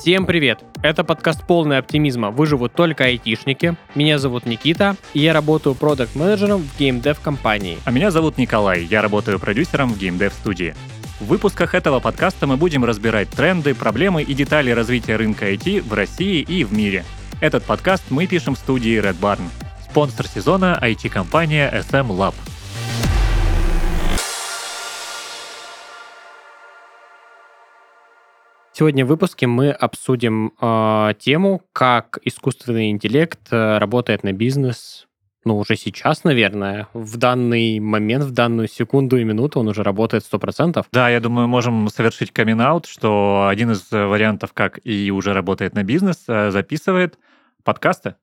Всем привет! Это подкаст полный оптимизма «Выживут только айтишники». Меня зовут Никита, и я работаю продакт менеджером в геймдев компании. А меня зовут Николай, я работаю продюсером в геймдев студии. В выпусках этого подкаста мы будем разбирать тренды, проблемы и детали развития рынка IT в России и в мире. Этот подкаст мы пишем в студии Red Barn. Спонсор сезона IT-компания SM Lab. Сегодня в выпуске мы обсудим э, тему, как искусственный интеллект э, работает на бизнес. Ну, уже сейчас, наверное, в данный момент, в данную секунду и минуту он уже работает 100%. Да, я думаю, можем совершить камин что один из вариантов, как и уже работает на бизнес, э, записывает подкасты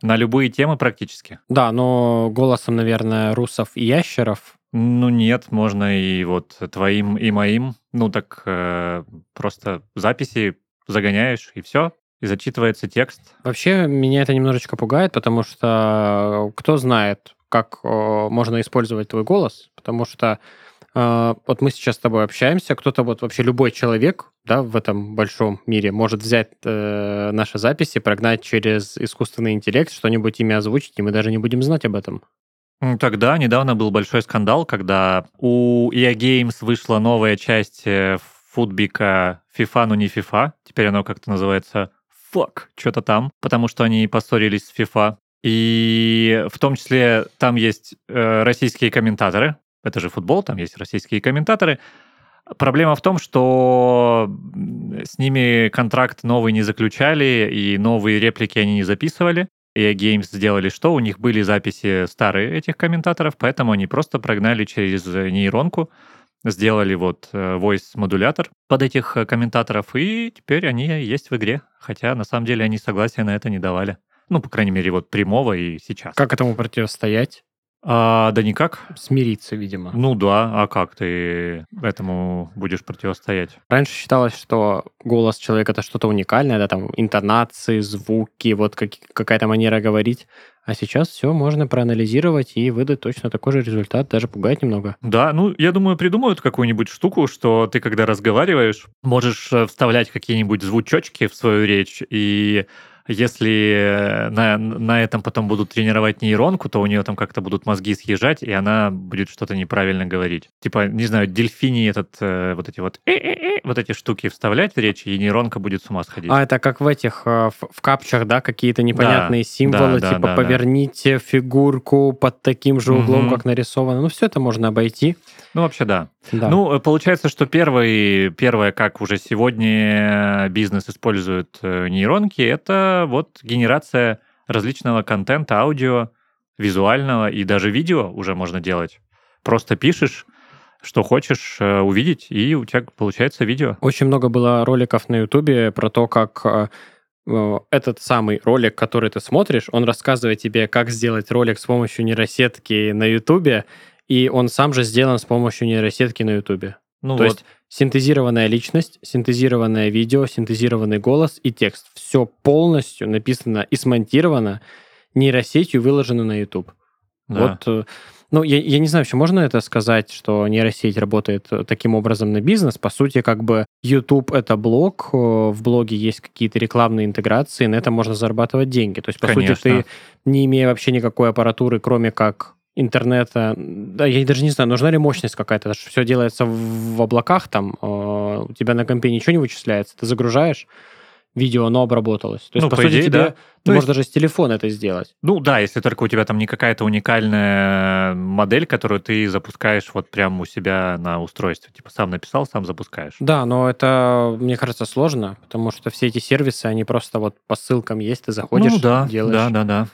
на любые темы практически. Да, но голосом, наверное, русов и ящеров ну нет, можно и вот твоим, и моим. Ну так э, просто записи загоняешь, и все, и зачитывается текст. Вообще меня это немножечко пугает, потому что кто знает, как э, можно использовать твой голос, потому что э, вот мы сейчас с тобой общаемся, кто-то вот вообще любой человек, да, в этом большом мире может взять э, наши записи, прогнать через искусственный интеллект, что-нибудь ими озвучить, и мы даже не будем знать об этом. Тогда недавно был большой скандал, когда у EA Games вышла новая часть э, футбика FIFA, но не FIFA. Теперь оно как-то называется Fuck, что-то там, потому что они поссорились с FIFA. И в том числе там есть э, российские комментаторы. Это же футбол, там есть российские комментаторы. Проблема в том, что с ними контракт новый не заключали, и новые реплики они не записывали. EA Games сделали что? У них были записи старые этих комментаторов, поэтому они просто прогнали через нейронку, сделали вот э, voice-модулятор под этих э, комментаторов, и теперь они есть в игре. Хотя на самом деле они согласия на это не давали. Ну, по крайней мере, вот прямого и сейчас. Как этому противостоять? А, да никак. Смириться, видимо. Ну да, а как ты этому будешь противостоять? Раньше считалось, что голос человека это что-то уникальное, да, там интонации, звуки, вот как, какая-то манера говорить. А сейчас все можно проанализировать и выдать точно такой же результат, даже пугает немного. Да, ну, я думаю, придумают какую-нибудь штуку, что ты, когда разговариваешь, можешь э, вставлять какие-нибудь звучочки в свою речь, и если э, на, на этом потом будут тренировать нейронку, то у нее там как-то будут мозги съезжать, и она будет что-то неправильно говорить. Типа, не знаю, дельфини этот, э, вот эти вот вот эти штуки вставлять в речь, и нейронка будет с ума сходить. А это как в этих, э, в, в капчах, да, какие-то непонятные да, символы, да, типа да, поверните да. фигурку под таким же углом, угу. как нарисовано. Ну, все это можно обойти. Ну, вообще, да. да. Ну, получается, что первый, первое, как уже сегодня бизнес использует нейронки, это вот генерация различного контента, аудио, визуального и даже видео уже можно делать. Просто пишешь, что хочешь э, увидеть, и у тебя получается видео. Очень много было роликов на Ютубе про то, как э, э, этот самый ролик, который ты смотришь, он рассказывает тебе, как сделать ролик с помощью нейросетки на Ютубе, и он сам же сделан с помощью нейросетки на Ютубе. Ну То вот. есть синтезированная личность, синтезированное видео, синтезированный голос и текст. Все полностью написано и смонтировано нейросетью, выложено на YouTube. Да. Вот, э, ну, я, я не знаю, вообще можно это сказать, что нейросеть работает э, таким образом на бизнес. По сути, как бы YouTube — это блог, э, в блоге есть какие-то рекламные интеграции, на этом можно зарабатывать деньги. То есть, по Конечно. сути, ты, не имея вообще никакой аппаратуры, кроме как интернета, да, я даже не знаю, нужна ли мощность какая-то, все делается в, облаках, там, э, у тебя на компе ничего не вычисляется, ты загружаешь, видео, оно обработалось. То есть, ну, по, по сути, идее, тебе, да. ты можешь даже с телефона это сделать. Ну да, если только у тебя там не какая-то уникальная модель, которую ты запускаешь вот прямо у себя на устройстве. Типа сам написал, сам запускаешь. Да, но это, мне кажется, сложно, потому что все эти сервисы, они просто вот по ссылкам есть, ты заходишь, ну, да, делаешь. Да, да, да.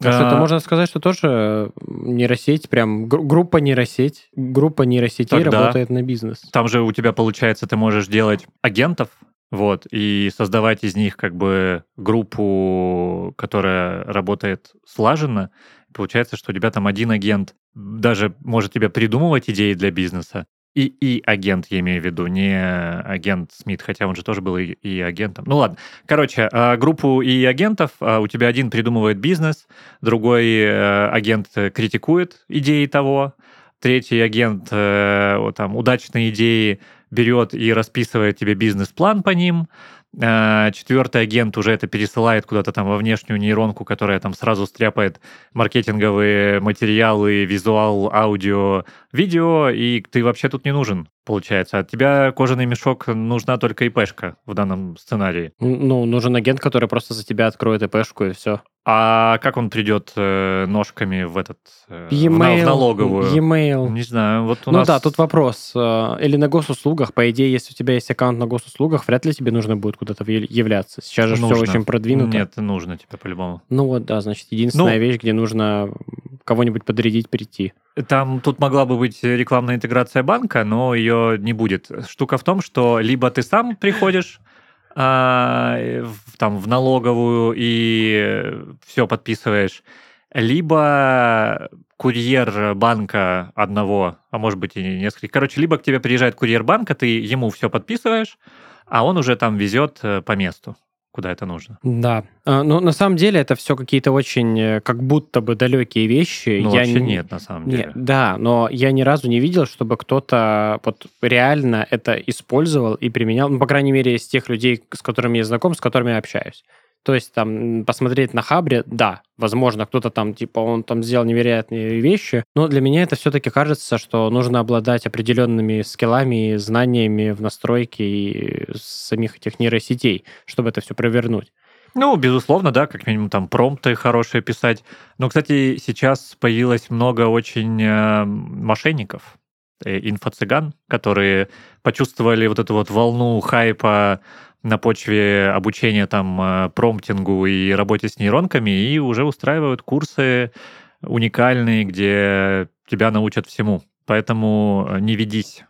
Так что это можно сказать, что тоже нейросеть, прям группа нейросеть, группа нейросетей Тогда работает на бизнес. Там же у тебя, получается, ты можешь делать агентов, вот, и создавать из них как бы группу, которая работает слаженно. Получается, что у тебя там один агент даже может тебе придумывать идеи для бизнеса, и, и агент, я имею в виду, не агент Смит, хотя он же тоже был и, и агентом. Ну ладно. Короче, а, группу и агентов, а, у тебя один придумывает бизнес, другой э, агент критикует идеи того, третий агент э, там, удачные идеи берет и расписывает тебе бизнес-план по ним, четвертый агент уже это пересылает куда-то там во внешнюю нейронку, которая там сразу стряпает маркетинговые материалы, визуал, аудио, видео, и ты вообще тут не нужен, получается. От тебя кожаный мешок нужна только ИПшка в данном сценарии. Ну, нужен агент, который просто за тебя откроет ИПшку, и все. А как он придет э, ножками в этот э, e-mail, в налоговую? E-mail. Не знаю. Вот у ну нас... да, тут вопрос. Э, или на госуслугах, по идее, если у тебя есть аккаунт на госуслугах, вряд ли тебе нужно будет куда-то являться. Сейчас же нужно. все очень продвинуто. Нет, нужно тебе по-любому. Ну вот, да, значит, единственная ну, вещь, где нужно кого-нибудь подрядить прийти. Там тут могла бы быть рекламная интеграция банка, но ее не будет. Штука в том, что либо ты сам приходишь а, там в налоговую и все подписываешь, либо курьер банка одного, а может быть и нескольких. Короче, либо к тебе приезжает курьер банка, ты ему все подписываешь, а он уже там везет э, по месту куда это нужно. Да. А, но на самом деле это все какие-то очень э, как будто бы далекие вещи. Ну, я вообще не... нет, на самом деле. Нет, да, но я ни разу не видел, чтобы кто-то вот реально это использовал и применял, ну, по крайней мере, из тех людей, с которыми я знаком, с которыми я общаюсь. То есть там посмотреть на Хабре, да, возможно, кто-то там, типа, он там сделал невероятные вещи, но для меня это все-таки кажется, что нужно обладать определенными скиллами и знаниями в настройке и самих этих нейросетей, чтобы это все провернуть. Ну, безусловно, да, как минимум там промпты хорошие писать. Но, кстати, сейчас появилось много очень э, мошенников, э, инфо-цыган, которые почувствовали вот эту вот волну хайпа на почве обучения там э, промптингу и работе с нейронками и уже устраивают курсы уникальные, где тебя научат всему. Поэтому э, не ведись,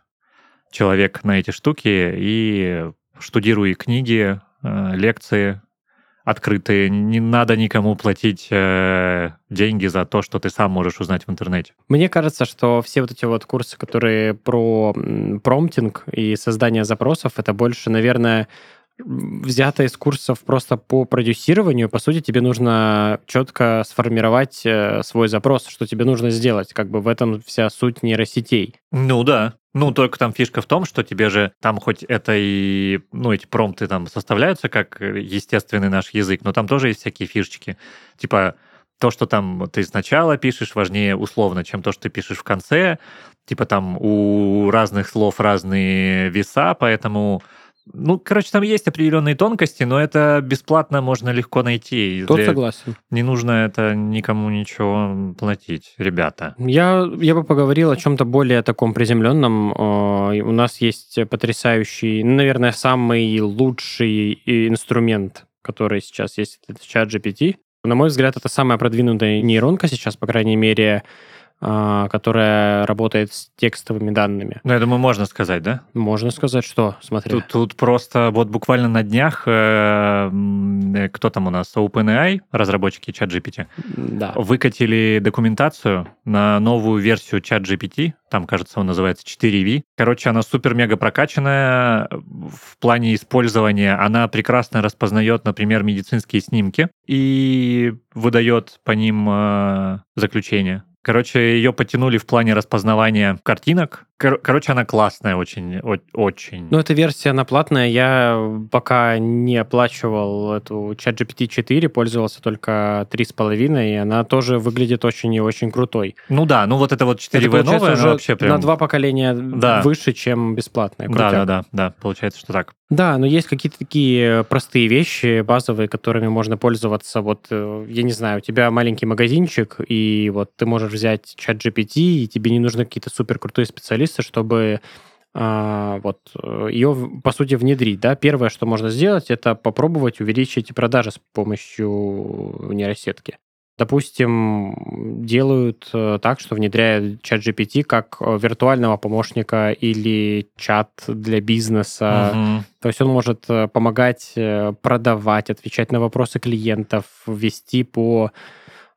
человек, на эти штуки и штудируй книги, э, лекции открытые. Не надо никому платить деньги за то, что ты сам можешь узнать в интернете. Мне кажется, что все вот эти вот курсы, которые про промптинг и создание запросов, это больше, наверное, взято из курсов просто по продюсированию, по сути, тебе нужно четко сформировать э, свой запрос, что тебе нужно сделать. Как бы в этом вся суть нейросетей. Ну да. Ну, только там фишка в том, что тебе же там хоть это и, ну, эти промпты там составляются как естественный наш язык, но там тоже есть всякие фишечки. Типа, то, что там ты сначала пишешь, важнее условно, чем то, что ты пишешь в конце. Типа там у разных слов разные веса, поэтому ну, короче, там есть определенные тонкости, но это бесплатно можно легко найти. Тут Для... согласен. Не нужно это никому ничего платить, ребята. Я, я бы поговорил о чем-то более таком приземленном. У нас есть потрясающий, ну, наверное, самый лучший инструмент, который сейчас есть, это чат GPT. На мой взгляд, это самая продвинутая нейронка сейчас, по крайней мере, которая работает с текстовыми данными. Ну, я думаю, можно сказать, да? Можно сказать, что, смотри. Тут, тут просто вот буквально на днях, э, э кто там у нас, OpenAI, разработчики ChatGPT, да. выкатили документацию на новую версию ChatGPT, там, кажется, он называется 4V. Короче, она супер-мега прокачанная в плане использования. Она прекрасно распознает, например, медицинские снимки и выдает по ним э, заключение. Короче, ее потянули в плане распознавания картинок. Кор- короче, она классная очень, очень. Ну, эта версия, она платная. Я пока не оплачивал эту ChatGPT 4, пользовался только 3,5, и она тоже выглядит очень и очень крутой. Ну да, ну вот это вот 4V это новая, уже вообще прям... на два поколения да. выше, чем бесплатная. Да, да, да, да, получается, что так. Да, но есть какие-то такие простые вещи, базовые, которыми можно пользоваться. Вот, э, я не знаю, у тебя маленький магазинчик, и вот ты можешь взять чат GPT, и тебе не нужны какие-то супер крутые специалисты, чтобы а, вот ее, по сути, внедрить. Да? Первое, что можно сделать, это попробовать увеличить продажи с помощью нейросетки допустим, делают э, так, что внедряют чат GPT как э, виртуального помощника или чат для бизнеса. Угу. То есть он может э, помогать продавать, отвечать на вопросы клиентов, вести по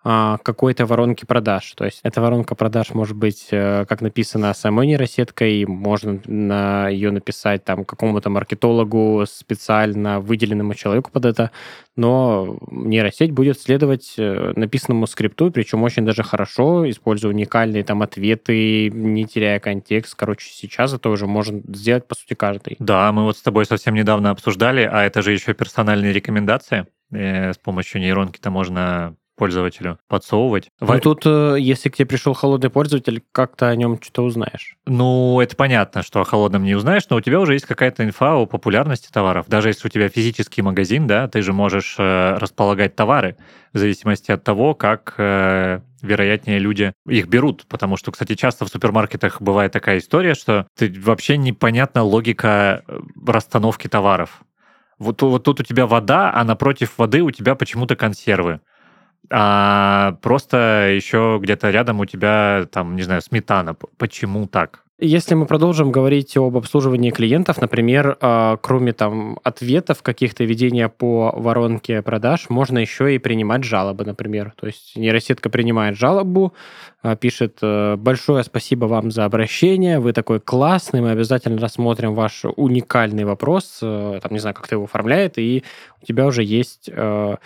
какой-то воронки продаж. То есть эта воронка продаж может быть, э, как написано, самой нейросеткой, можно на ее написать там какому-то маркетологу специально выделенному человеку под это, но нейросеть будет следовать э, написанному скрипту, причем очень даже хорошо, используя уникальные там ответы, не теряя контекст. Короче, сейчас это уже можно сделать, по сути, каждый. Да, мы вот с тобой совсем недавно обсуждали, а это же еще персональные рекомендации. Э, с помощью нейронки-то можно пользователю подсовывать. Ну, тут, э, если к тебе пришел холодный пользователь, как то о нем что-то узнаешь? Ну, это понятно, что о холодном не узнаешь, но у тебя уже есть какая-то инфа о популярности товаров. Даже если у тебя физический магазин, да, ты же можешь э, располагать товары в зависимости от того, как э, вероятнее люди их берут. Потому что, кстати, часто в супермаркетах бывает такая история, что ты, вообще непонятна логика э, расстановки товаров. Вот, вот тут у тебя вода, а напротив воды у тебя почему-то консервы а просто еще где-то рядом у тебя, там, не знаю, сметана. Почему так? Если мы продолжим говорить об обслуживании клиентов, например, а, кроме там ответов, каких-то ведения по воронке продаж, можно еще и принимать жалобы, например. То есть нейросетка принимает жалобу, а, пишет э, «Большое спасибо вам за обращение, вы такой классный, мы обязательно рассмотрим ваш уникальный вопрос», э, там, не знаю, как ты его оформляет, и у тебя уже есть э,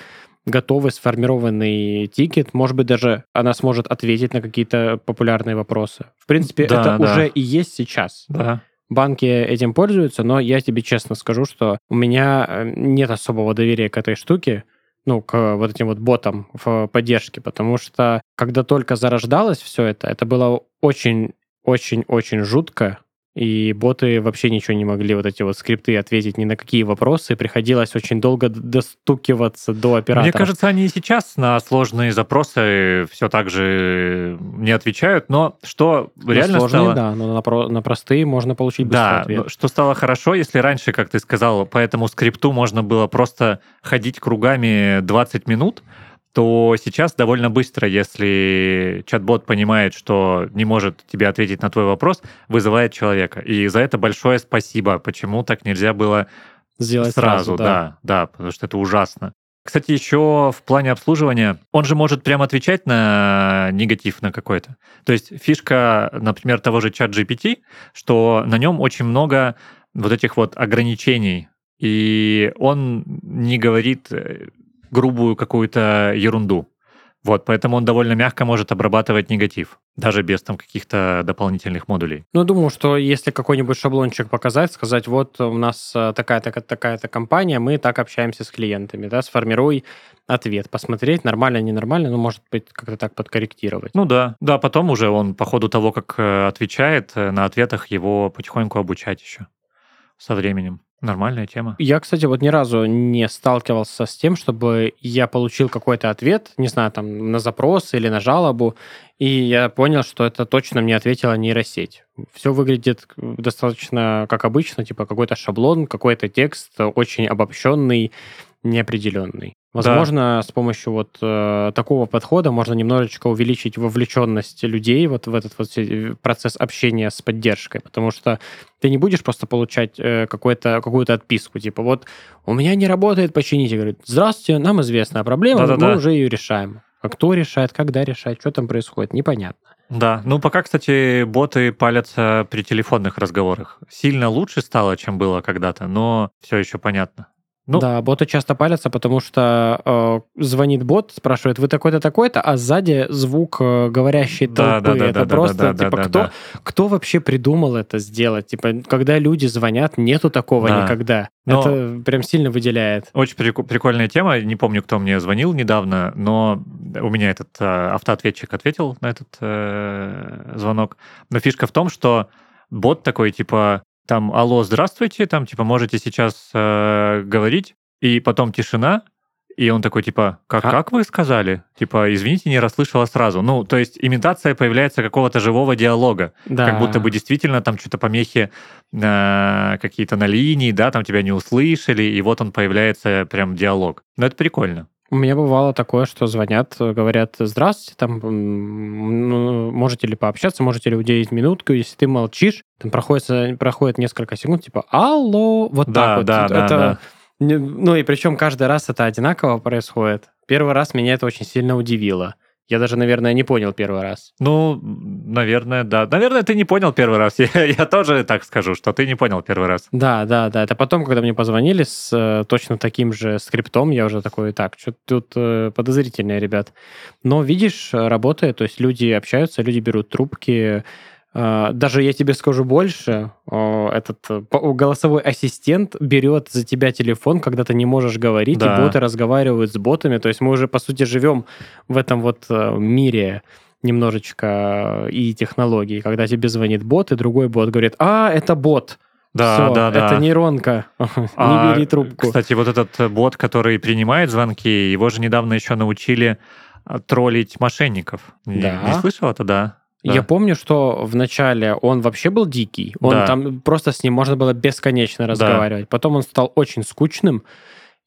готовый сформированный тикет, может быть, даже она сможет ответить на какие-то популярные вопросы. В принципе, да, это да. уже и есть сейчас. Да. Банки этим пользуются, но я тебе честно скажу, что у меня э, нет особого доверия к этой штуке, ну, к вот этим вот ботам в поддержке, потому что когда только зарождалось все это, это было очень-очень-очень жутко, и боты вообще ничего не могли, вот эти вот скрипты, ответить ни на какие вопросы. Приходилось очень долго достукиваться до оператора. Мне кажется, они и сейчас на сложные запросы все так же не отвечают, но что на реально сложные, стало... да, но на, про... на простые можно получить быстрый да, ответ. что стало хорошо, если раньше, как ты сказал, по этому скрипту можно было просто ходить кругами 20 минут, то сейчас довольно быстро, если чат-бот понимает, что не может тебе ответить на твой вопрос, вызывает человека. И за это большое спасибо. Почему так нельзя было сделать сразу? сразу да. да, да, потому что это ужасно. Кстати, еще в плане обслуживания, он же может прямо отвечать на негатив на какой-то. То есть фишка, например, того же чат GPT, что на нем очень много вот этих вот ограничений, и он не говорит э, грубую какую-то ерунду. Вот, поэтому он довольно мягко может обрабатывать негатив, даже без там каких-то дополнительных модулей. Ну, думаю, что если какой-нибудь шаблончик показать, сказать, вот у нас э, такая-то такая-то компания, мы так общаемся с клиентами, да, сформируй ответ, посмотреть, нормально, ненормально, ну, может быть, как-то так подкорректировать. Ну да, да, потом уже он по ходу того, как э, отвечает, э, на ответах его потихоньку обучать еще со временем. Нормальная тема. Я, кстати, вот ни разу не сталкивался с тем, чтобы я получил какой-то ответ, не знаю, там, на запрос или на жалобу, и я понял, что это точно мне ответила нейросеть. Все выглядит достаточно как обычно, типа какой-то шаблон, какой-то текст очень обобщенный, неопределенный. Возможно, да. с помощью вот э, такого подхода можно немножечко увеличить вовлеченность людей вот в этот вот процесс общения с поддержкой, потому что ты не будешь просто получать э, какую-то какую-то отписку, типа вот у меня не работает, почините, говорит, здравствуйте, нам известна проблема, Да-да-да. мы уже ее решаем. А кто решает, когда решает, что там происходит, непонятно. Да, ну пока, кстати, боты палятся при телефонных разговорах. Сильно лучше стало, чем было когда-то, но все еще понятно. Ну, да, боты часто палятся, потому что э, звонит бот, спрашивает, вы такой-то, такой-то, а сзади звук э, говорящей толпы. Да, да, да, это да, просто, да, да, типа, да, кто, да. кто вообще придумал это сделать? Типа, когда люди звонят, нету такого да. никогда. Но это прям сильно выделяет. Очень прик- прикольная тема. Не помню, кто мне звонил недавно, но у меня этот э, автоответчик ответил на этот э, звонок. Но фишка в том, что бот такой, типа, там, алло, здравствуйте, там, типа, можете сейчас э, говорить, и потом тишина, и он такой, типа, как, а? как вы сказали? Типа, извините, не расслышала сразу. Ну, то есть имитация появляется какого-то живого диалога. Да. Как будто бы действительно там что-то помехи э, какие-то на линии, да, там тебя не услышали, и вот он появляется прям диалог. Но это прикольно. У меня бывало такое, что звонят, говорят, здравствуйте, там, ну, можете ли пообщаться, можете ли уделить минутку, если ты молчишь, там проходит, проходит несколько секунд, типа, алло, вот да, так вот. Да, это, да, да. Ну и причем каждый раз это одинаково происходит. Первый раз меня это очень сильно удивило. Я даже, наверное, не понял первый раз. Ну, наверное, да. Наверное, ты не понял первый раз. Я, я тоже так скажу, что ты не понял первый раз. Да, да, да. Это потом, когда мне позвонили с э, точно таким же скриптом, я уже такой, так, что тут э, подозрительное, ребят. Но видишь, работает, то есть люди общаются, люди берут трубки, даже я тебе скажу больше, этот э, голосовой ассистент берет за тебя телефон, когда ты не можешь говорить, да. и боты разговаривают с ботами. То есть мы уже, по сути, живем в этом вот э, мире немножечко и технологий, когда тебе звонит бот, и другой бот говорит, а, это бот. Да, Все, да, да. Это нейронка. А, не бери трубку. Кстати, вот этот бот, который принимает звонки, его же недавно еще научили а, троллить мошенников. Да. Не, не слышал это, да? Да. Я помню, что в начале он вообще был дикий. Он да. там просто с ним можно было бесконечно разговаривать. Да. Потом он стал очень скучным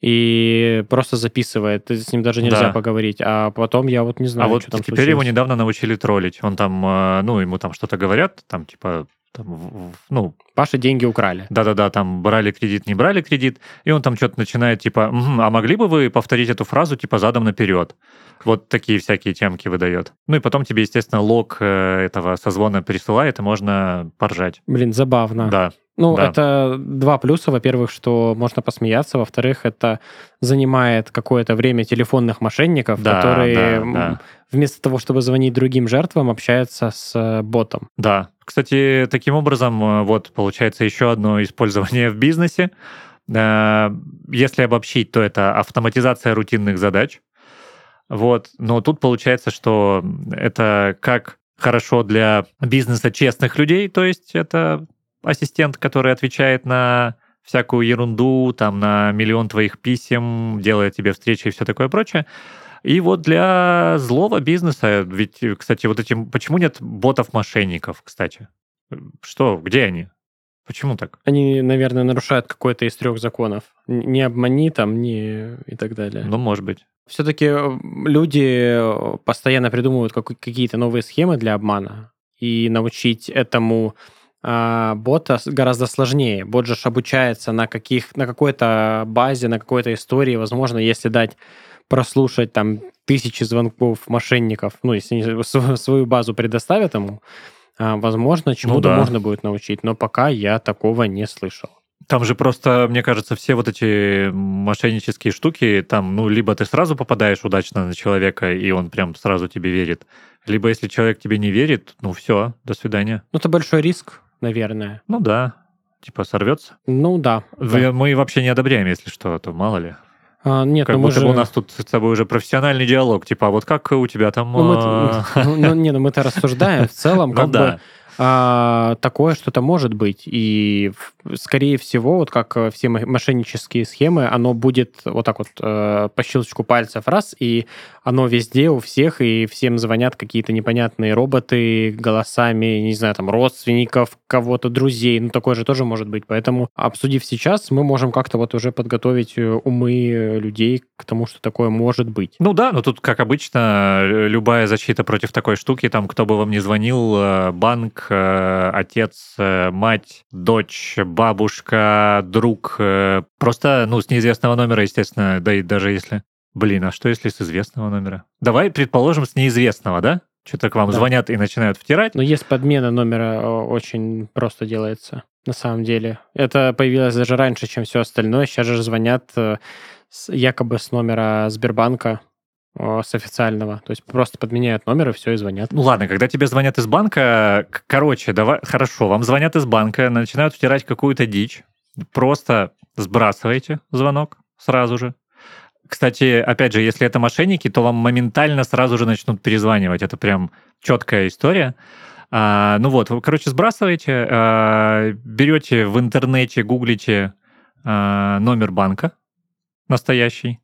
и просто записывает. С ним даже нельзя да. поговорить. А потом я вот не знаю, а вот что там теперь случилось. его недавно научили троллить. Он там, э, ну, ему там что-то говорят, там типа там, ну... Паша деньги украли. Да-да-да, там брали кредит, не брали кредит, и он там что-то начинает, типа, угу, а могли бы вы повторить эту фразу, типа, задом наперед? Вот такие всякие темки выдает. Ну и потом тебе, естественно, лог э, этого созвона присылает, и можно поржать. Блин, забавно. Да. Ну, да. это два плюса. Во-первых, что можно посмеяться. Во-вторых, это занимает какое-то время телефонных мошенников, да, которые да, да. вместо того, чтобы звонить другим жертвам, общаются с э, ботом. Да. Кстати, таким образом, э, вот получается еще одно использование в бизнесе. Э, если обобщить, то это автоматизация рутинных задач. Вот. Но тут получается, что это как хорошо для бизнеса честных людей, то есть это ассистент, который отвечает на всякую ерунду, там, на миллион твоих писем, делает тебе встречи и все такое прочее. И вот для злого бизнеса, ведь, кстати, вот этим, почему нет ботов-мошенников, кстати? Что, где они? Почему так? Они, наверное, нарушают какой-то из трех законов. Не обмани там, не и так далее. Ну, может быть. Все-таки э, люди э, постоянно придумывают какие-то новые схемы для обмана. И научить этому бота гораздо сложнее. Бот же обучается на, каких, на какой-то базе, на какой-то истории. Возможно, если дать прослушать там тысячи звонков мошенников, ну, если они свою базу предоставят ему, а, возможно, чему-то ну, да. можно будет научить. Но пока я такого не слышал. Там же просто, мне кажется, все вот эти мошеннические штуки, там, ну, либо ты сразу попадаешь удачно на человека, и он прям сразу тебе верит, либо если человек тебе не верит, ну, все, до свидания. Ну, это большой риск наверное. Ну да. Типа сорвется? Ну да. Вы, да. Мы вообще не одобряем, если что, то мало ли. А, нет, как ну будто же... бы у нас тут с тобой уже профессиональный диалог. Типа, а вот как у тебя там... Ну, мы, а, ну, ну, не, ну мы-то рассуждаем в целом, как бы а, такое что-то может быть. И, скорее всего, вот как э, все мошеннические схемы, оно будет вот так вот э, по щелчку пальцев раз, и оно везде у всех, и всем звонят какие-то непонятные роботы голосами, не знаю, там, родственников, кого-то, друзей. Ну, такое же тоже может быть. Поэтому, обсудив сейчас, мы можем как-то вот уже подготовить э, умы людей к тому, что такое может быть. Ну да, но тут, как обычно, любая защита против такой штуки, там, кто бы вам не звонил, банк, Э, отец, э, мать, дочь, бабушка, друг. Э, просто, ну, с неизвестного номера, естественно, да и даже если... Блин, а что если с известного номера? Давай предположим, с неизвестного, да? Что-то к вам да. звонят и начинают втирать. Но есть подмена номера, очень просто делается, на самом деле. Это появилось даже раньше, чем все остальное. Сейчас же звонят якобы с номера Сбербанка, с официального. То есть просто подменяют номер и все, и звонят. Ну ладно, когда тебе звонят из банка, короче, давай, хорошо, вам звонят из банка, начинают втирать какую-то дичь, просто сбрасывайте звонок сразу же. Кстати, опять же, если это мошенники, то вам моментально сразу же начнут перезванивать. Это прям четкая история. А, ну вот, короче, сбрасываете, а, берете в интернете, гуглите а, номер банка настоящий,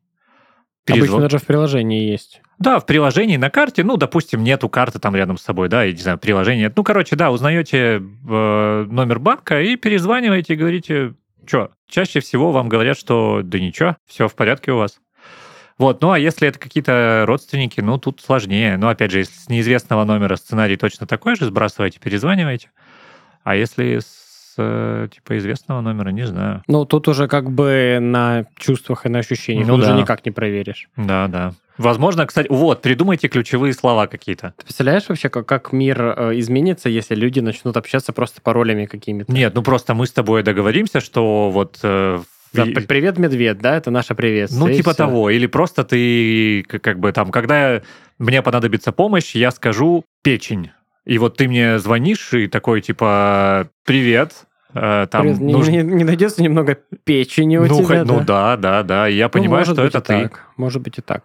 Перезв... Обычно даже в приложении есть. Да, в приложении на карте, ну, допустим, нету карты там рядом с собой, да, и, не знаю, приложение нет. Ну, короче, да, узнаете э, номер банка и перезваниваете и говорите, что, чаще всего вам говорят, что да ничего, все в порядке у вас. Вот, ну а если это какие-то родственники, ну тут сложнее. Но опять же, если с неизвестного номера сценарий точно такой же, сбрасывайте, перезванивайте. А если с Э, типа известного номера, не знаю. Ну, тут уже как бы на чувствах и на ощущениях, ну, уже да. никак не проверишь. Да, да. Возможно, кстати, вот, придумайте ключевые слова какие-то. Ты представляешь вообще, как, как мир э, изменится, если люди начнут общаться просто паролями какими-то? Нет, ну просто мы с тобой договоримся, что вот... э, Да, привет, медведь, да, это наше приветствие. Ну, типа всё. того. Или просто ты, как бы там, когда мне понадобится помощь, я скажу печень. И вот ты мне звонишь и такой, типа, привет. э, Там Привет, не, нужно- не- не найдется немного печени у ну, тебя, хоть- ну да? да, да, да. И я Ну, понимаю, что это ты. так, Может быть и так.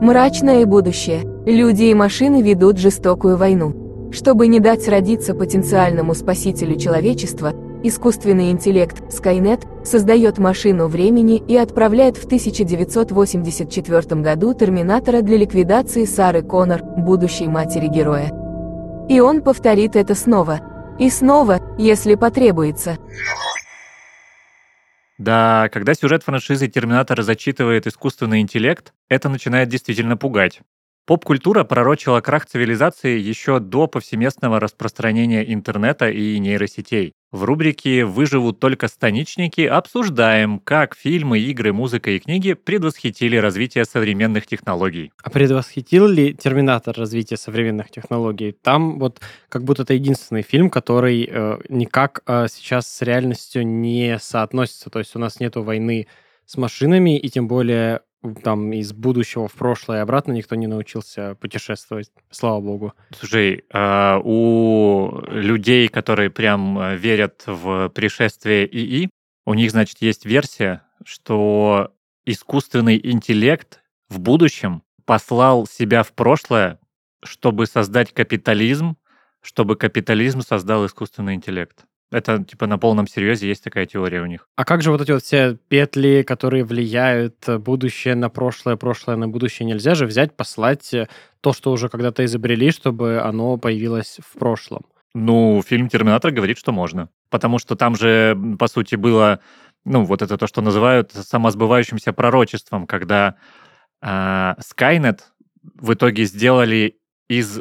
Мрачное будущее. Люди и машины ведут жестокую войну. Чтобы не дать родиться потенциальному спасителю человечества, искусственный интеллект Skynet создает машину времени и отправляет в 1984 году Терминатора для ликвидации Сары Коннор, будущей матери героя. И он повторит это снова. И снова, если потребуется. Да, когда сюжет франшизы Терминатора зачитывает искусственный интеллект, это начинает действительно пугать. Поп-культура пророчила крах цивилизации еще до повсеместного распространения интернета и нейросетей. В рубрике «Выживут только станичники» обсуждаем, как фильмы, игры, музыка и книги предвосхитили развитие современных технологий. А предвосхитил ли Терминатор развитие современных технологий? Там вот как будто это единственный фильм, который э, никак э, сейчас с реальностью не соотносится. То есть у нас нету войны с машинами, и тем более там из будущего в прошлое и обратно никто не научился путешествовать, слава богу. Слушай, а, у людей, которые прям э, верят в пришествие ИИ, у них, значит, есть версия, что искусственный интеллект в будущем послал себя в прошлое, чтобы создать капитализм, чтобы капитализм создал искусственный интеллект. Это, типа, на полном серьезе есть такая теория у них. А как же вот эти вот все петли, которые влияют э, будущее на прошлое, прошлое на будущее? Нельзя же взять, послать э, то, что уже когда-то изобрели, чтобы оно появилось в прошлом. Ну, фильм «Терминатор» говорит, что можно. Потому что там же, по сути, было, ну, вот это то, что называют самосбывающимся пророчеством, когда а, Skynet в итоге сделали из,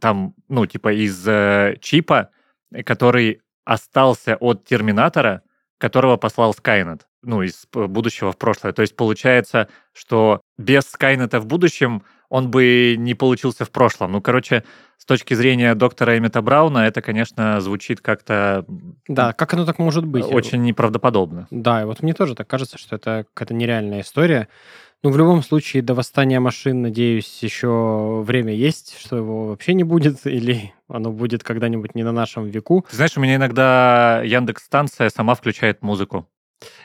там, ну, типа из э, чипа, э, который остался от Терминатора, которого послал Skynet, ну, из будущего в прошлое. То есть получается, что без Скайнета в будущем он бы не получился в прошлом. Ну, короче, с точки зрения доктора Эммета Брауна, это, конечно, звучит как-то Да, как оно так может быть? очень неправдоподобно. Да, и вот мне тоже так кажется, что это какая-то нереальная история. Ну, в любом случае, до восстания машин, надеюсь, еще время есть, что его вообще не будет, или оно будет когда-нибудь не на нашем веку. Ты знаешь, у меня иногда Яндекс станция сама включает музыку.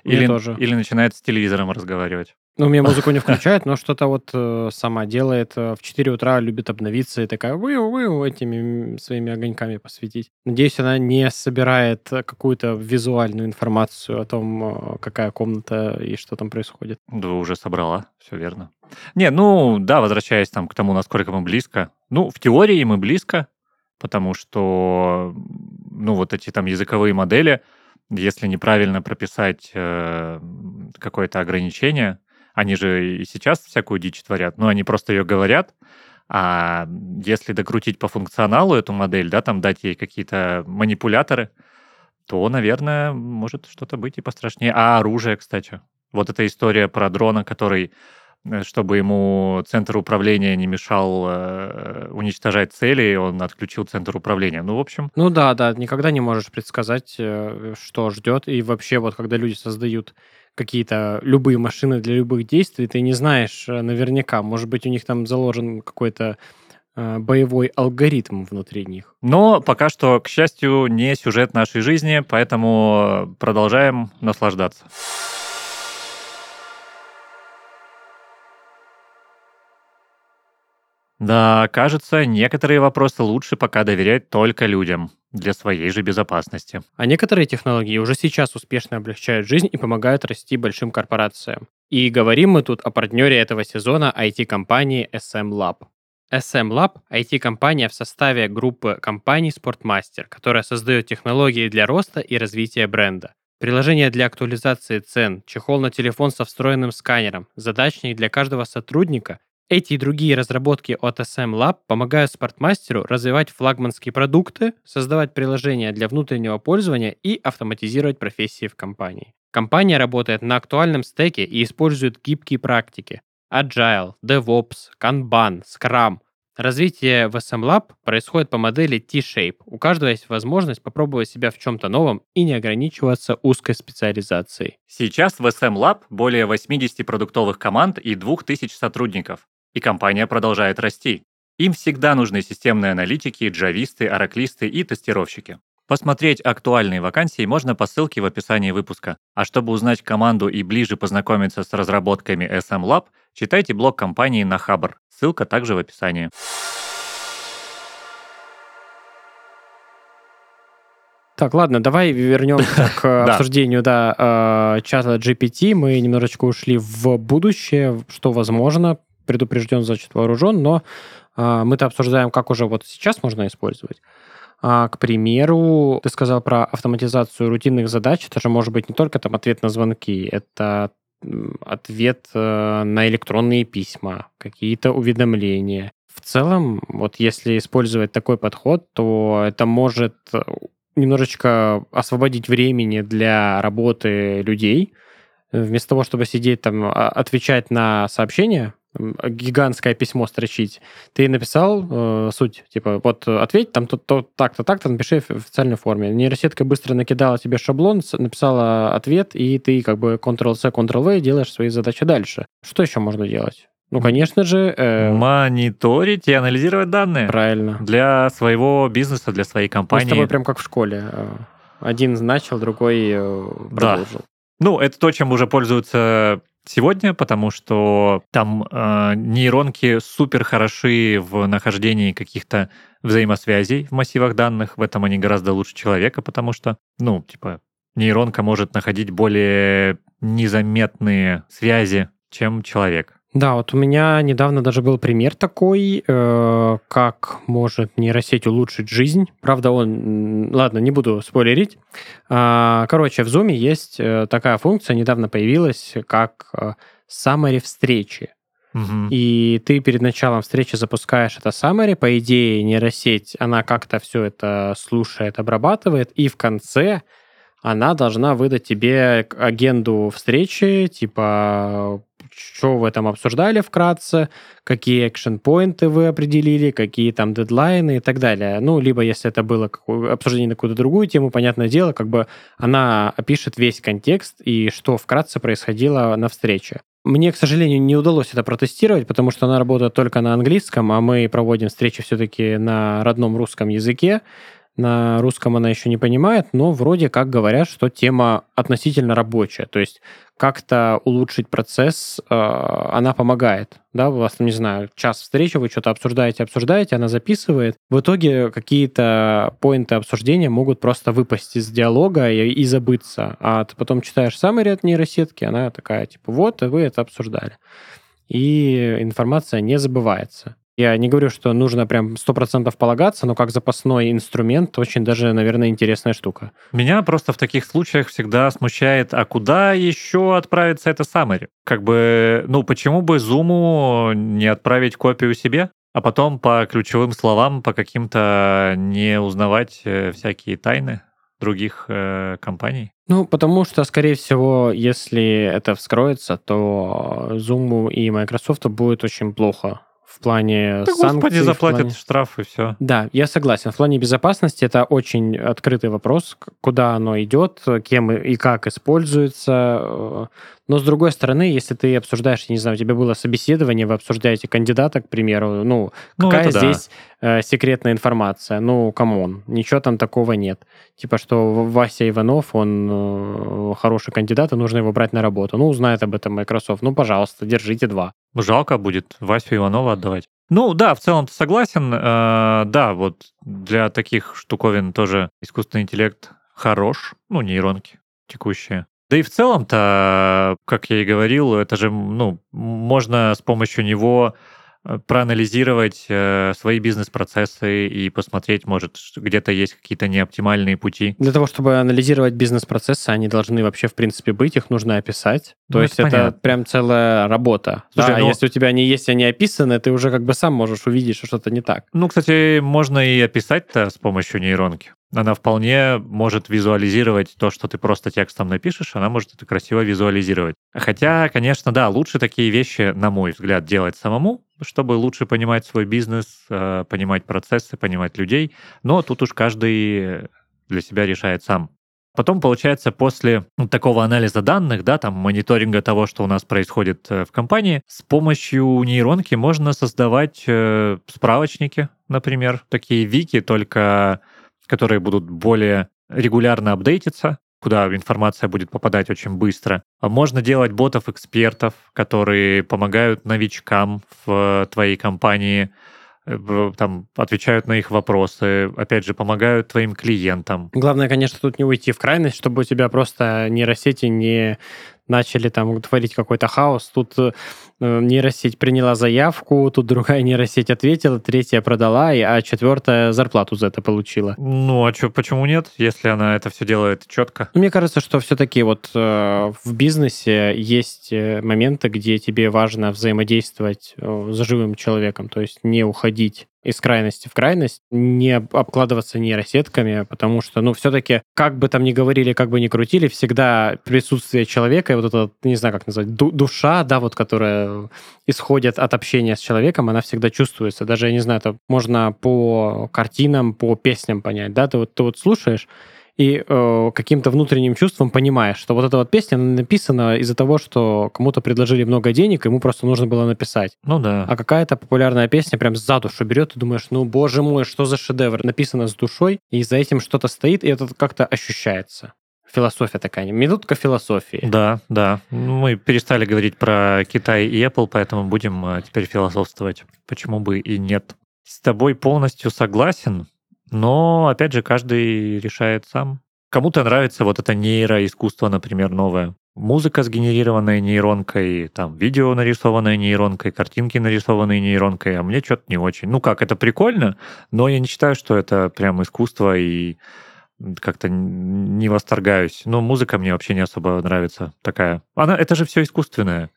Мне Или, тоже. или начинает с телевизором разговаривать. Ну, у меня музыку не включает, но что-то вот э, сама делает. э, В 4 утра любит обновиться и такая вы вы этими своими огоньками посветить. Надеюсь, она не собирает какую-то визуальную информацию о том, э, какая комната и что там происходит. Да, уже собрала, все верно. Не, ну, да, возвращаясь там к тому, насколько мы близко. Ну, в теории мы близко, потому что, ну, вот эти там языковые модели, если неправильно прописать э, какое-то ограничение, они же и сейчас всякую дичь творят, но они просто ее говорят, а если докрутить по функционалу эту модель, да, там дать ей какие-то манипуляторы, то, наверное, может что-то быть и пострашнее. А оружие, кстати. Вот эта история про дрона, который, э, чтобы ему центр управления не мешал э, уничтожать цели, он отключил центр управления. Ну, в общем, Ну да, да, никогда не можешь предсказать, э, что ждет. И вообще, вот когда люди создают какие-то любые машины для любых действий, ты не знаешь э, наверняка. Может быть, у них там заложен какой-то э, боевой алгоритм внутри них. но пока что, к счастью, не сюжет нашей жизни, поэтому продолжаем наслаждаться. Да, кажется, некоторые вопросы лучше пока доверять только людям для своей же безопасности. А некоторые технологии уже сейчас успешно облегчают жизнь и помогают расти большим корпорациям. И говорим мы тут о партнере этого сезона IT-компании SM Lab. SM Lab – IT-компания в составе группы компаний Sportmaster, которая создает технологии для роста и развития бренда. Приложение для актуализации цен, чехол на телефон со встроенным сканером, задачник для каждого сотрудника – эти и другие разработки от SM Lab помогают спортмастеру развивать флагманские продукты, создавать приложения для внутреннего пользования и автоматизировать профессии в компании. Компания работает на актуальном стеке и использует гибкие практики. Agile, DevOps, Kanban, Scrum. Развитие в SM Lab происходит по модели T-Shape. У каждого есть возможность попробовать себя в чем-то новом и не ограничиваться узкой специализацией. Сейчас в SM Lab более 80 продуктовых команд и 2000 сотрудников. И компания продолжает расти. Им всегда нужны системные аналитики, джависты, ораклисты и тестировщики. Посмотреть актуальные вакансии можно по ссылке в описании выпуска. А чтобы узнать команду и ближе познакомиться с разработками SM Lab, читайте блог компании на Хабр. Ссылка также в описании. Так, ладно, давай вернемся к обсуждению да, э, чата GPT. Мы немножечко ушли в будущее, что возможно. Предупрежден, значит, вооружен, но э, мы-то обсуждаем, как уже вот сейчас можно использовать. А, к примеру, ты сказал про автоматизацию рутинных задач. Это же может быть не только там ответ на звонки, это ответ э, на электронные письма, какие-то уведомления. В целом, вот если использовать такой подход, то это может э, немножечко освободить времени для работы людей. Э, Вместо того, чтобы сидеть там, а, отвечать на сообщения, гигантское письмо строчить, ты написал э, суть, типа, вот ответь, там то, то, так-то, так-то, напиши в официальной форме. Нейросетка быстро накидала тебе шаблон, написала ответ, и ты как бы Ctrl-C, Ctrl-V делаешь свои задачи дальше. Что еще можно делать? Ну, конечно же, э, Мониторить и анализировать данные правильно. для своего бизнеса, для своей Мы с тобой компании. прям как в школе. э, Один начал, другой э, Да. продолжил. Ну, это то, чем уже пользуются сегодня, потому что там э, нейронки супер хороши в нахождении каких-то взаимосвязей в массивах данных. В этом они гораздо лучше человека, потому что, ну, типа, нейронка может находить более незаметные связи, чем человек. Да, вот у меня недавно даже был пример такой, э, как может нейросеть улучшить жизнь. Правда, он... Ладно, не буду спойлерить. А, Короче, в Zoom есть э, такая функция, недавно появилась, как э, summary встречи. Мгм. И ты перед началом встречи запускаешь это summary, по идее нейросеть, она как-то все это слушает, обрабатывает, и в конце она должна выдать тебе агенду встречи, типа, что вы там обсуждали вкратце, какие экшен-поинты вы определили, какие там дедлайны и так далее. Ну, либо если это было обсуждение на какую-то другую тему, понятное дело, как бы она опишет весь контекст и что вкратце происходило на встрече. Мне, к сожалению, не удалось это протестировать, потому что она работает только на английском, а мы проводим встречи все-таки на родном русском языке. На русском она еще не понимает, но вроде как говорят, что тема относительно рабочая. То есть как-то улучшить процесс э, она помогает. Да, у вас, там, не знаю, час встречи, вы что-то обсуждаете, обсуждаете, она записывает. В итоге какие-то поинты обсуждения могут просто выпасть из диалога и, и забыться. А ты потом читаешь summary от нейросетки, она такая, типа, вот, и вы это обсуждали. И информация не забывается. Я не говорю, что нужно прям 100% полагаться, но как запасной инструмент очень даже, наверное, интересная штука. Меня просто в таких случаях всегда смущает, а куда еще отправится это summary? Как бы, ну, почему бы Zoom не отправить копию себе, а потом по ключевым словам, по каким-то не узнавать э, всякие тайны других э, компаний? Ну, потому что, скорее всего, если это вскроется, то Zoom и Microsoft будет очень плохо в плане Да, санкций. господи, заплатят плане- штраф и все. Да, я согласен. В плане безопасности это очень открытый вопрос, куда оно идет, кем и и как используется. Но с другой стороны, если ты обсуждаешь, не знаю, у тебя было собеседование, вы обсуждаете кандидата, к примеру, ну, Ну, какая да. здесь э, секретная информация? Ну, come on, ничего там такого нет. Типа, что Вася Иванов, он э, хороший кандидат, и нужно его брать на работу. Ну, узнает об этом Microsoft. Ну, пожалуйста, держите два. Жалко будет Васю Иванова отдавать. Ну да, в целом согласен. Э, да, вот для таких штуковин тоже искусственный интеллект хорош. Ну, нейронки текущие. Да и в целом-то, как я и говорил, это же, ну, можно с помощью него э, проанализировать э, свои бизнес-процессы и посмотреть, может, где-то есть какие-то неоптимальные пути. Для того, чтобы анализировать бизнес-процессы, они должны вообще, в принципе, быть, их нужно описать. То Ну, есть это это прям целая работа. Слушай, да, ну- а если у тебя они есть, они описаны, ты уже как бы сам можешь увидеть, что что-то не так. Ну, кстати, можно и описать-то с помощью нейронки. Она вполне может визуализировать то, что ты просто текстом напишешь, она может это красиво визуализировать. Хотя, конечно, да, лучше такие вещи, на мой взгляд, делать самому, чтобы лучше понимать свой бизнес, э, понимать процессы, понимать людей. Но тут уж каждый для себя решает сам. Потом, получается, после такого анализа данных, да, там, мониторинга того, что у нас происходит э, в компании, с помощью нейронки можно создавать э, справочники, например, такие вики, только которые будут более регулярно апдейтиться, куда информация будет попадать очень быстро. А можно делать ботов-экспертов, которые помогают новичкам в твоей компании, Э, там отвечают на их вопросы, опять же, помогают твоим клиентам. Главное, конечно, тут не уйти в крайность, чтобы у тебя просто нейросети не начали там творить какой-то хаос. Тут э, нейросеть приняла заявку, тут другая нейросеть ответила, третья продала, а четвертая зарплату за это получила. Ну, а чё, почему нет, если она это все делает четко? Ну, мне кажется, что все-таки вот э, в бизнесе есть э, моменты, где тебе важно взаимодействовать э, с живым человеком, то есть не уходить из крайности в крайность, не обкладываться нейросетками, потому что, ну, все-таки, как бы там ни говорили, как бы ни крутили, всегда присутствие человека, и вот эта, не знаю, как назвать, душа, да, вот, которая исходит от общения с человеком, она всегда чувствуется. Даже, я не знаю, это можно по картинам, по песням понять, да, ты вот, ты вот слушаешь, и э, каким-то внутренним чувством понимаешь, что вот эта вот песня написана из-за того, что кому-то предложили много денег, ему просто нужно было написать. Ну да. А какая-то популярная песня прям за душу берет, и думаешь, ну боже мой, что за шедевр, написано с душой, и за этим что-то стоит, и это как-то ощущается философия такая, минутка философии. Да, да. Мы перестали говорить про Китай и Apple, поэтому будем э, теперь философствовать. Почему бы и нет? С тобой полностью согласен. Но, опять же, каждый решает сам. Кому-то нравится вот это нейроискусство, например, новое. Музыка, сгенерированная нейронкой, там, видео, нарисованное нейронкой, картинки, нарисованные нейронкой, а мне что-то не очень. Ну как, это прикольно, но я не считаю, что это прям искусство и как-то не восторгаюсь. Но музыка мне вообще не особо нравится такая. Она, это же все искусственное.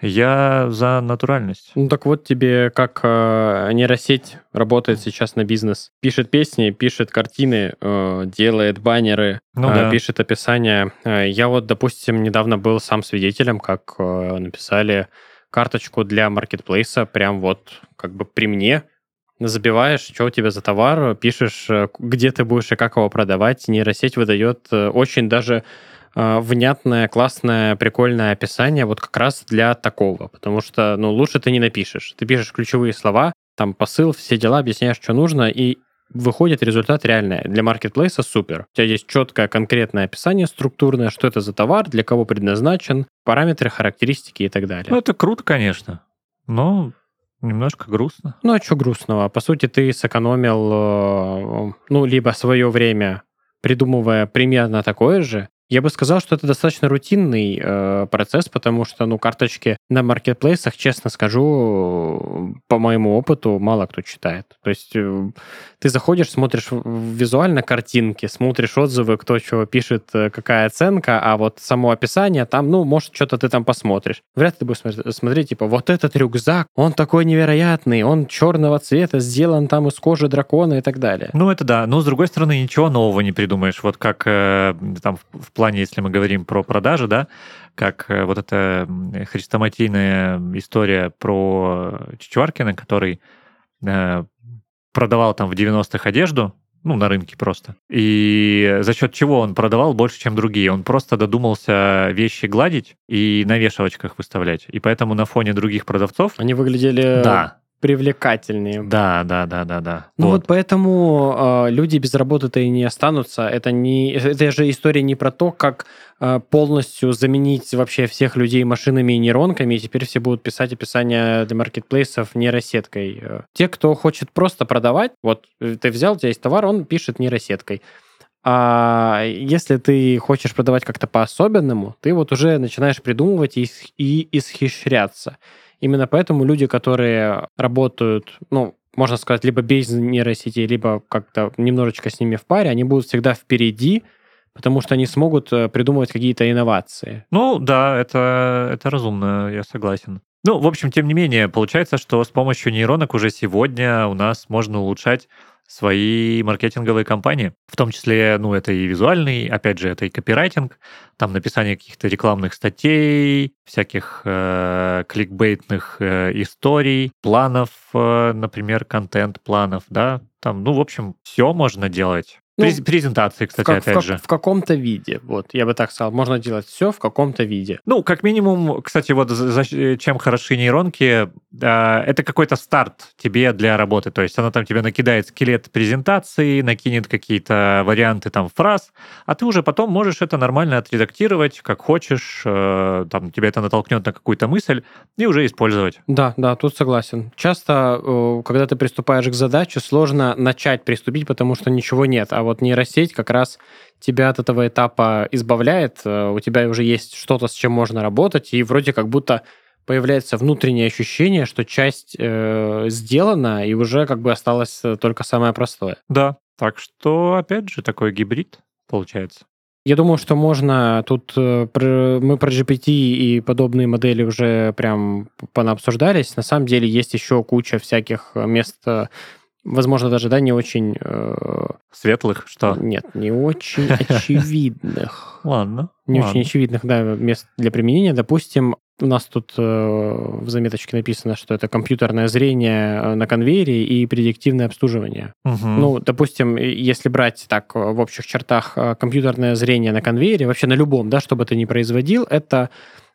Я за натуральность. Ну так вот тебе как э, нейросеть работает сейчас на бизнес. Пишет песни, пишет картины, э, делает баннеры, ну, э, да. пишет описание. Э, я вот, допустим, недавно был сам свидетелем, как э, написали карточку для маркетплейса прям вот как бы при мне. Забиваешь, что у тебя за товар, пишешь, э, где ты будешь и как его продавать. Нейросеть выдает э, очень даже внятное, классное, прикольное описание вот как раз для такого, потому что, ну, лучше ты не напишешь. Ты пишешь ключевые слова, там посыл, все дела, объясняешь, что нужно, и выходит результат реальный. Для маркетплейса супер. У тебя есть четкое, конкретное описание структурное, что это за товар, для кого предназначен, параметры, характеристики и так далее. Ну, это круто, конечно, но немножко грустно. Ну, а что грустного? По сути, ты сэкономил, э, ну, либо свое время придумывая примерно такое же, я бы сказал, что это достаточно рутинный э, процесс, потому что, ну, карточки на маркетплейсах, честно скажу, по моему опыту, мало кто читает. То есть э, ты заходишь, смотришь визуально картинки, смотришь отзывы, кто чего пишет, э, какая оценка, а вот само описание там, ну, может, что-то ты там посмотришь. Вряд ли ты будешь смотреть, типа, вот этот рюкзак, он такой невероятный, он черного цвета, сделан там из кожи дракона и так далее. Ну, это да. Но, с другой стороны, ничего нового не придумаешь. Вот как э, там в плане, если мы говорим про продажи, да, как э, вот эта хрестоматийная история про Чичваркина, который э, продавал там в 90-х одежду, ну, на рынке просто. И за счет чего он продавал больше, чем другие? Он просто додумался вещи гладить и на вешалочках выставлять. И поэтому на фоне других продавцов... Они выглядели да привлекательнее. Да, да, да, да, да. Ну вот, вот поэтому э, люди без работы-то и не останутся. Это не, это же история не про то, как э, полностью заменить вообще всех людей машинами и нейронками, и теперь все будут писать описание для маркетплейсов нейросеткой. Те, кто хочет просто продавать, вот э, ты взял, у тебя есть товар, он пишет нейросеткой. А если ты хочешь продавать как-то по-особенному, ты вот уже начинаешь придумывать и, и исхищряться. Именно поэтому люди, которые работают, ну, можно сказать, либо без нейросетей, либо как-то немножечко с ними в паре, они будут всегда впереди, потому что они смогут э, придумывать какие-то инновации. Ну, да, это, это разумно, я согласен. Ну, в общем, тем не менее, получается, что с помощью нейронок уже сегодня у нас можно улучшать свои маркетинговые кампании. В том числе, ну, это и визуальный, опять же, это и копирайтинг, там написание каких-то рекламных статей, всяких э, кликбейтных э, историй, планов, э, например, контент-планов, да, там, ну, в общем, все можно делать. Ну, През- презентации, кстати, в, как- в опять как- же. в каком-то виде. Вот, я бы так сказал. Можно делать все в каком-то виде. Ну, как минимум, кстати, вот за- чем хороши нейронки, а, это какой-то старт тебе для работы. То есть она там тебе накидает скелет презентации, накинет какие-то варианты там фраз, а ты уже потом можешь это нормально отредактировать, как хочешь, э, там тебя это натолкнет на какую-то мысль и уже использовать. Да, да, тут согласен. Часто, э, когда ты приступаешь к задаче, сложно начать приступить, потому что ничего нет. А вот нейросеть как раз тебя от этого этапа избавляет. Э, У тебя уже есть что-то, с чем можно работать, и вроде как будто появляется внутреннее ощущение, что часть э, сделана, и уже как бы осталось э, только самое простое. Да, так что, опять же, такой гибрид получается. Я думаю, что можно тут э, мы про GPT и подобные модели уже прям понаобсуждались. На самом деле есть еще куча всяких мест, возможно, даже да, не очень э, Светлых, что? нет, не очень очевидных. Ладно. Не очень очевидных, да, мест для применения. Допустим, у нас тут э, в заметочке написано, что это компьютерное зрение э, на конвейере и предиктивное обслуживание. Ну, допустим, если брать так э, в общих чертах компьютерное зрение на конвейере, вообще на любом, да, что бы ты ни производил, это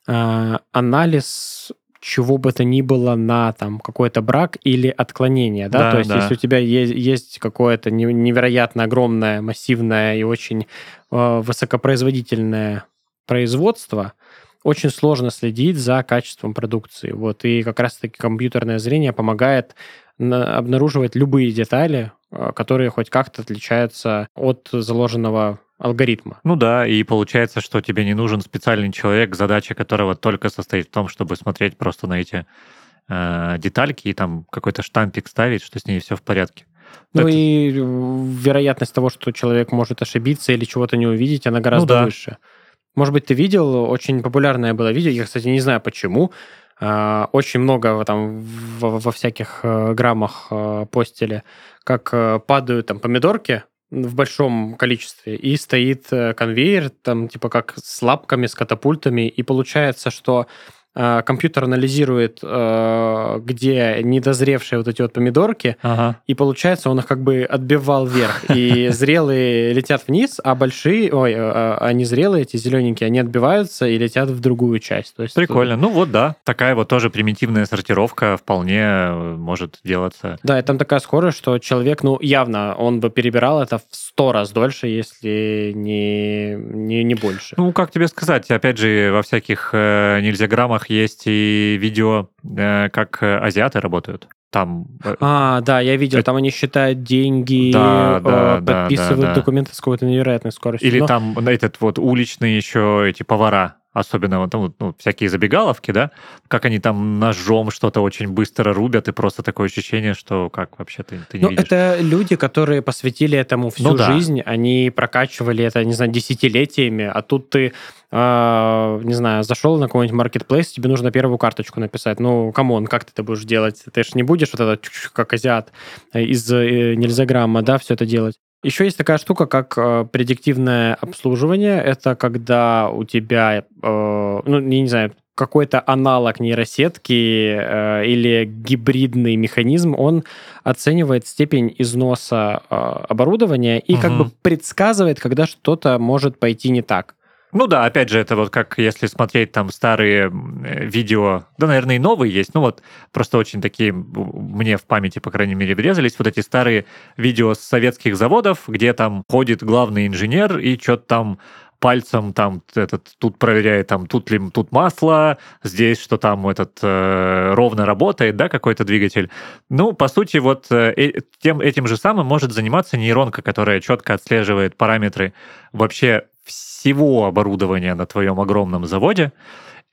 э, анализ чего бы то ни было на там какой-то брак или отклонение, да, Да, то есть да. если у тебя есть, есть какое-то не- невероятно огромное, массивное и очень э, высокопроизводительное производство, очень сложно следить за качеством продукции. Вот, и как раз-таки компьютерное зрение помогает на- обнаруживать любые детали, э, которые хоть как-то отличаются от заложенного алгоритма. Ну да, и получается, что тебе не нужен специальный человек, задача которого только состоит в том, чтобы смотреть просто на эти э, детальки и там какой-то штампик ставить, что с ней все в порядке. Ну Это- и э, вероятность того, что человек может ошибиться или чего-то не увидеть, она гораздо да. выше. Может быть, ты видел, очень популярное было видео, я, кстати, не знаю почему, а, очень много там во, во всяких э, граммах э, постили, как э, падают там помидорки в большом количестве, и стоит э, конвейер, там типа как с лапками, с катапультами, и получается, что компьютер анализирует, э, где недозревшие вот эти вот помидорки, Ага. и получается, он их как бы отбивал вверх. И зрелые летят вниз, а большие, ой, а а незрелые, эти зелененькие, они отбиваются и летят в другую часть. То есть, Прикольно. Ну вот да, такая вот тоже примитивная сортировка вполне э, может делаться. Да, и там такая скорость, что человек, ну, явно, он бы перебирал это в сто раз дольше, если не, не, не больше. Ну, как тебе сказать, опять же, во всяких э, есть и видео, э, как э, азиаты работают. Там э, А, да, я видел, Это- там они считают деньги, Да, э, да, подписывают да, да. документы с какой-то невероятной скоростью. Или Но- там этот вот уличные еще эти повара, особенно вот, ну, ну, всякие забегаловки, да, как они там ножом что-то очень быстро рубят, и просто такое ощущение, что как вообще ты, ты не Ну, видишь. это люди, которые посвятили этому всю Ну да. жизнь, они прокачивали это, не знаю, десятилетиями, а тут ты, э, не знаю, зашел на какой-нибудь маркетплейс, тебе нужно первую карточку написать. Ну, come on, как ты это будешь делать? Ты же не будешь вот это, как азиат, э, из э, нельзяграмма, да, все это делать. Еще есть такая штука, как э, предиктивное обслуживание. Это когда у тебя, э, ну, я не знаю, какой-то аналог нейросетки э, или гибридный механизм, он оценивает степень износа э, оборудования и как Мгм. бы предсказывает, когда что-то может пойти не так. Ну да, опять же, это вот как если смотреть там старые э, видео, да, наверное, и новые есть, ну вот просто очень такие мне в памяти, по крайней мере, врезались вот эти старые видео с советских заводов, где там ходит главный инженер и что-то там пальцем там этот тут проверяет там тут ли тут масло здесь что там этот э, ровно работает да какой-то двигатель. Ну по сути вот э, э, тем этим же самым может заниматься нейронка которая четко отслеживает параметры вообще всего оборудования на твоем огромном заводе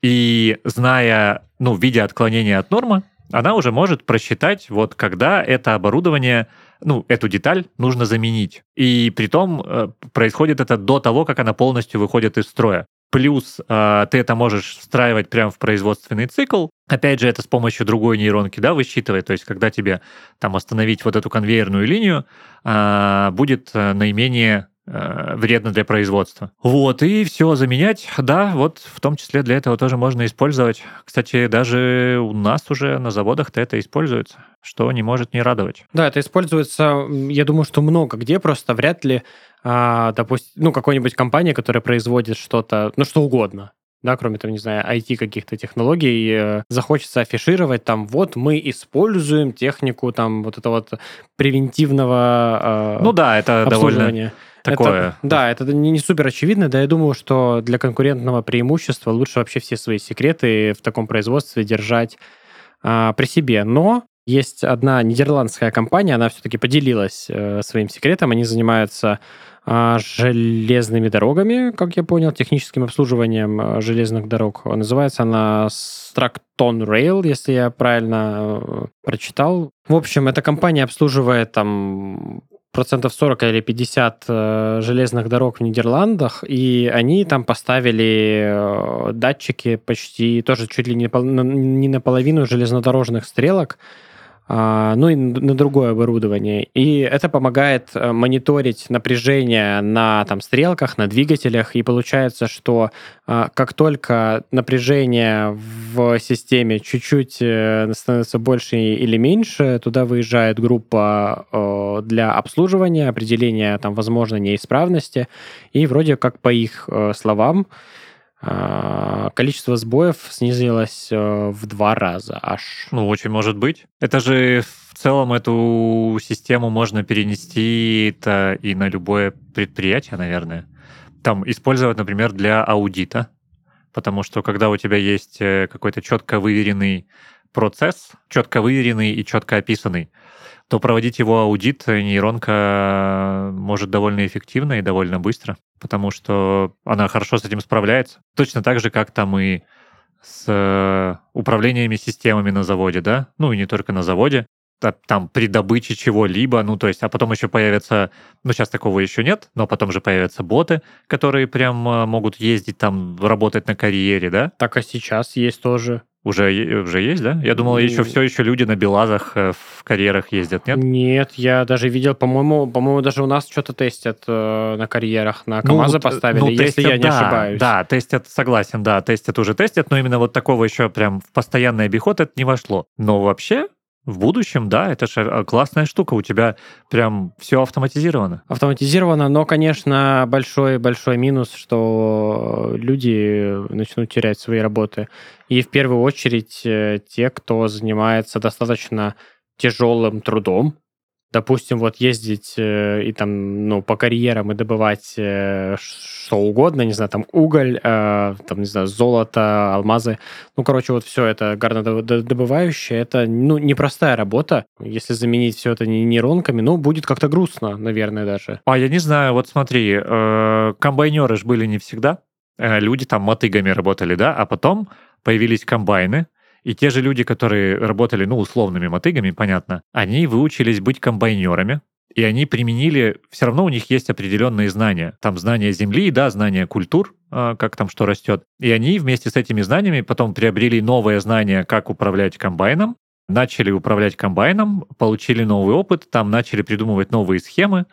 и зная ну видя отклонение от нормы она уже может просчитать вот когда это оборудование ну, эту деталь нужно заменить. И при том э, происходит это до того, как она полностью выходит из строя. Плюс э, ты это можешь встраивать прямо в производственный цикл. Опять же, это с помощью другой нейронки, да, высчитывает. То есть, когда тебе там остановить вот эту конвейерную линию, э, будет наименее э, вредно для производства. Вот, и все заменять, да, вот в том числе для этого тоже можно использовать. Кстати, даже у нас уже на заводах-то это используется, что не может не радовать. Да, это используется, я думаю, что много где, просто вряд ли, а, допустим, ну, какой-нибудь компания, которая производит что-то, ну, что угодно, да, кроме там, не знаю, IT каких-то технологий, э, захочется афишировать там, вот мы используем технику там вот это вот превентивного э, Ну да, это довольно такое. Это, да, это не, не супер очевидно, да, я думаю, что для конкурентного преимущества лучше вообще все свои секреты в таком производстве держать а, при себе. Но есть одна нидерландская компания, она все-таки поделилась э, своим секретом, они занимаются э, железными дорогами, как я понял, техническим обслуживанием э, железных дорог. Называется она Stracton Rail, если я правильно э, прочитал. В общем, эта компания обслуживает там процентов 40 или 50 э, железных дорог в Нидерландах, и они там поставили э, датчики почти тоже чуть ли не, не наполовину железнодорожных стрелок, ну и на другое оборудование. И это помогает э, мониторить напряжение на там, стрелках, на двигателях, и получается, что а, как только напряжение в системе чуть-чуть э, становится больше или меньше, туда выезжает группа для обслуживания, определения там, возможно, неисправности, и вроде как по их э, словам, а, количество сбоев снизилось э, в два раза аж. Ну, очень может быть. Это же в целом эту систему можно перенести это и на любое предприятие, наверное. Там использовать, например, для аудита, потому что когда у тебя есть э, какой-то четко выверенный процесс, четко выверенный и четко описанный, то проводить его аудит нейронка может довольно эффективно и довольно быстро, потому что она хорошо с этим справляется. Точно так же, как там и с э, управлениями системами на заводе, да? Ну и не только на заводе, там при добыче чего-либо, ну то есть, а потом еще появятся, ну сейчас такого еще нет, но потом же появятся боты, которые прям э, могут ездить там, работать на карьере, да? Так а сейчас есть тоже. Уже, уже есть, да? Я думал, еще все еще люди на Белазах э, в карьерах ездят, нет? Нет, я даже видел, по-моему, по-моему, даже у нас что-то тестят э, на карьерах, на КАМАЗы ну, поставили, ну, если тестят, я не да, ошибаюсь. Да, тестят, согласен, да, тестят уже тестят, но именно вот такого еще прям в постоянный обиход это не вошло. Но вообще, в будущем, да, это же э, классная штука, у тебя прям все автоматизировано. Автоматизировано, но, конечно, большой-большой минус, что люди начнут терять свои работы. И в первую очередь э, те, кто занимается достаточно тяжелым трудом, допустим, вот ездить э, и там, ну, по карьерам и добывать э, что угодно, не знаю, там уголь, э, там, не знаю, золото, алмазы, ну, короче, вот все это горнодобывающее, это, ну, непростая работа. Если заменить все это нейронками, ну, будет как-то грустно, наверное, даже. А я не знаю, вот смотри, э, комбайнеры же были не всегда, э, люди там мотыгами работали, да, а потом появились комбайны, и те же люди, которые работали, ну, условными мотыгами, понятно, они выучились быть комбайнерами, и они применили, все равно у них есть определенные знания. Там знания земли, да, знания культур, а, как там что растет. И они вместе с этими знаниями потом приобрели новое знание, как управлять комбайном, начали управлять комбайном, получили новый опыт, там начали придумывать новые схемы,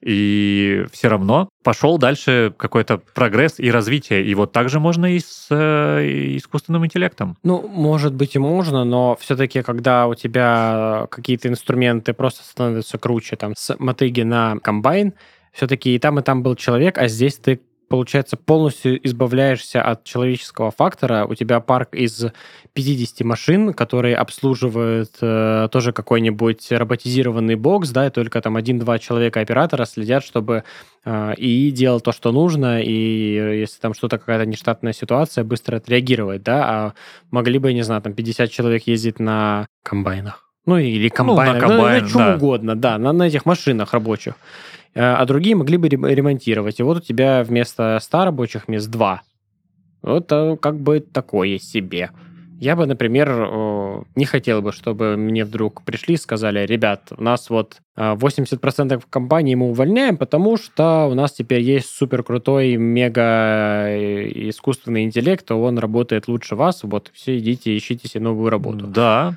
и все равно пошел дальше какой-то прогресс и развитие. И вот так же можно и с э, искусственным интеллектом. Ну, может быть и можно, но все-таки, когда у тебя какие-то инструменты просто становятся круче, там, с мотыги на комбайн, все-таки и там, и там был человек, а здесь ты получается, полностью избавляешься от человеческого фактора. У тебя парк из 50 машин, которые обслуживают э, тоже какой-нибудь роботизированный бокс, да, и только там один-два человека оператора следят, чтобы э, и делал то, что нужно, и если там что-то, какая-то нештатная ситуация, быстро отреагировать, да, а могли бы, не знаю, там 50 человек ездить на комбайнах. Ну, или комбайнах, ну, на комбайн, ну, на чем да. угодно, да, на, на этих машинах рабочих. Э, а другие могли бы ремонтировать. И вот у тебя вместо 100 рабочих мест 2. Вот э, как бы такое себе. Я бы, например, э, не хотел бы, чтобы мне вдруг пришли и сказали, ребят, у нас вот э, 80% компании мы увольняем, потому что у нас теперь есть супер крутой мега искусственный интеллект, он работает лучше вас, вот все идите, ищите себе новую работу. Да,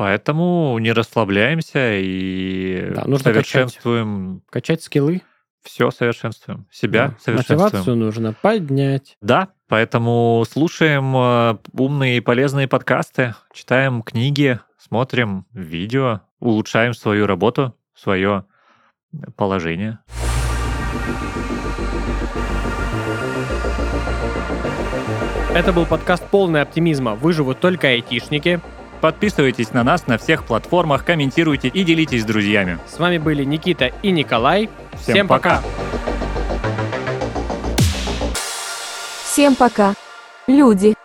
поэтому не расслабляемся и Да, нужно совершенствуем Качать скиллы, все, совершенствуем себя, да. совершенствуем. мотивацию нужно поднять. Да, поэтому слушаем э, умные и полезные подкасты, читаем книги, смотрим видео, улучшаем свою работу, свое положение. Это был подкаст «Полный оптимизма». Выживут только айтишники. Подписывайтесь на нас на всех платформах, комментируйте и делитесь с друзьями. С вами были Никита и Николай. Всем пока. Всем пока. Люди.